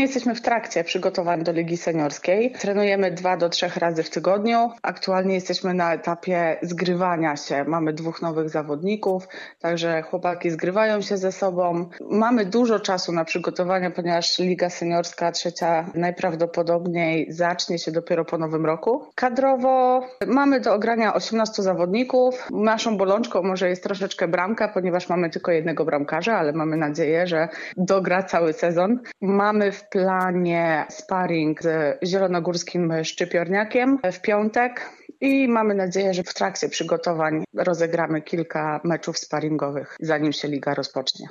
Jesteśmy w trakcie przygotowań do Ligi Seniorskiej. Trenujemy dwa do trzech razy w tygodniu. Aktualnie jesteśmy na etapie zgrywania się. Mamy dwóch nowych zawodników, także chłopaki zgrywają się ze sobą. Mamy dużo czasu na przygotowania, ponieważ Liga Seniorska trzecia najprawdopodobniej zacznie się dopiero po nowym roku. Kadrowo mamy do ogrania 18 zawodników. Naszą bolączką może jest troszeczkę bramka, ponieważ mamy tylko jednego bramkarza, ale mamy nadzieję, że dogra cały sezon. Mamy w planie sparring z zielonogórskim szczypiorniakiem w piątek i mamy nadzieję, że w trakcie przygotowań rozegramy kilka meczów sparingowych, zanim się liga rozpocznie.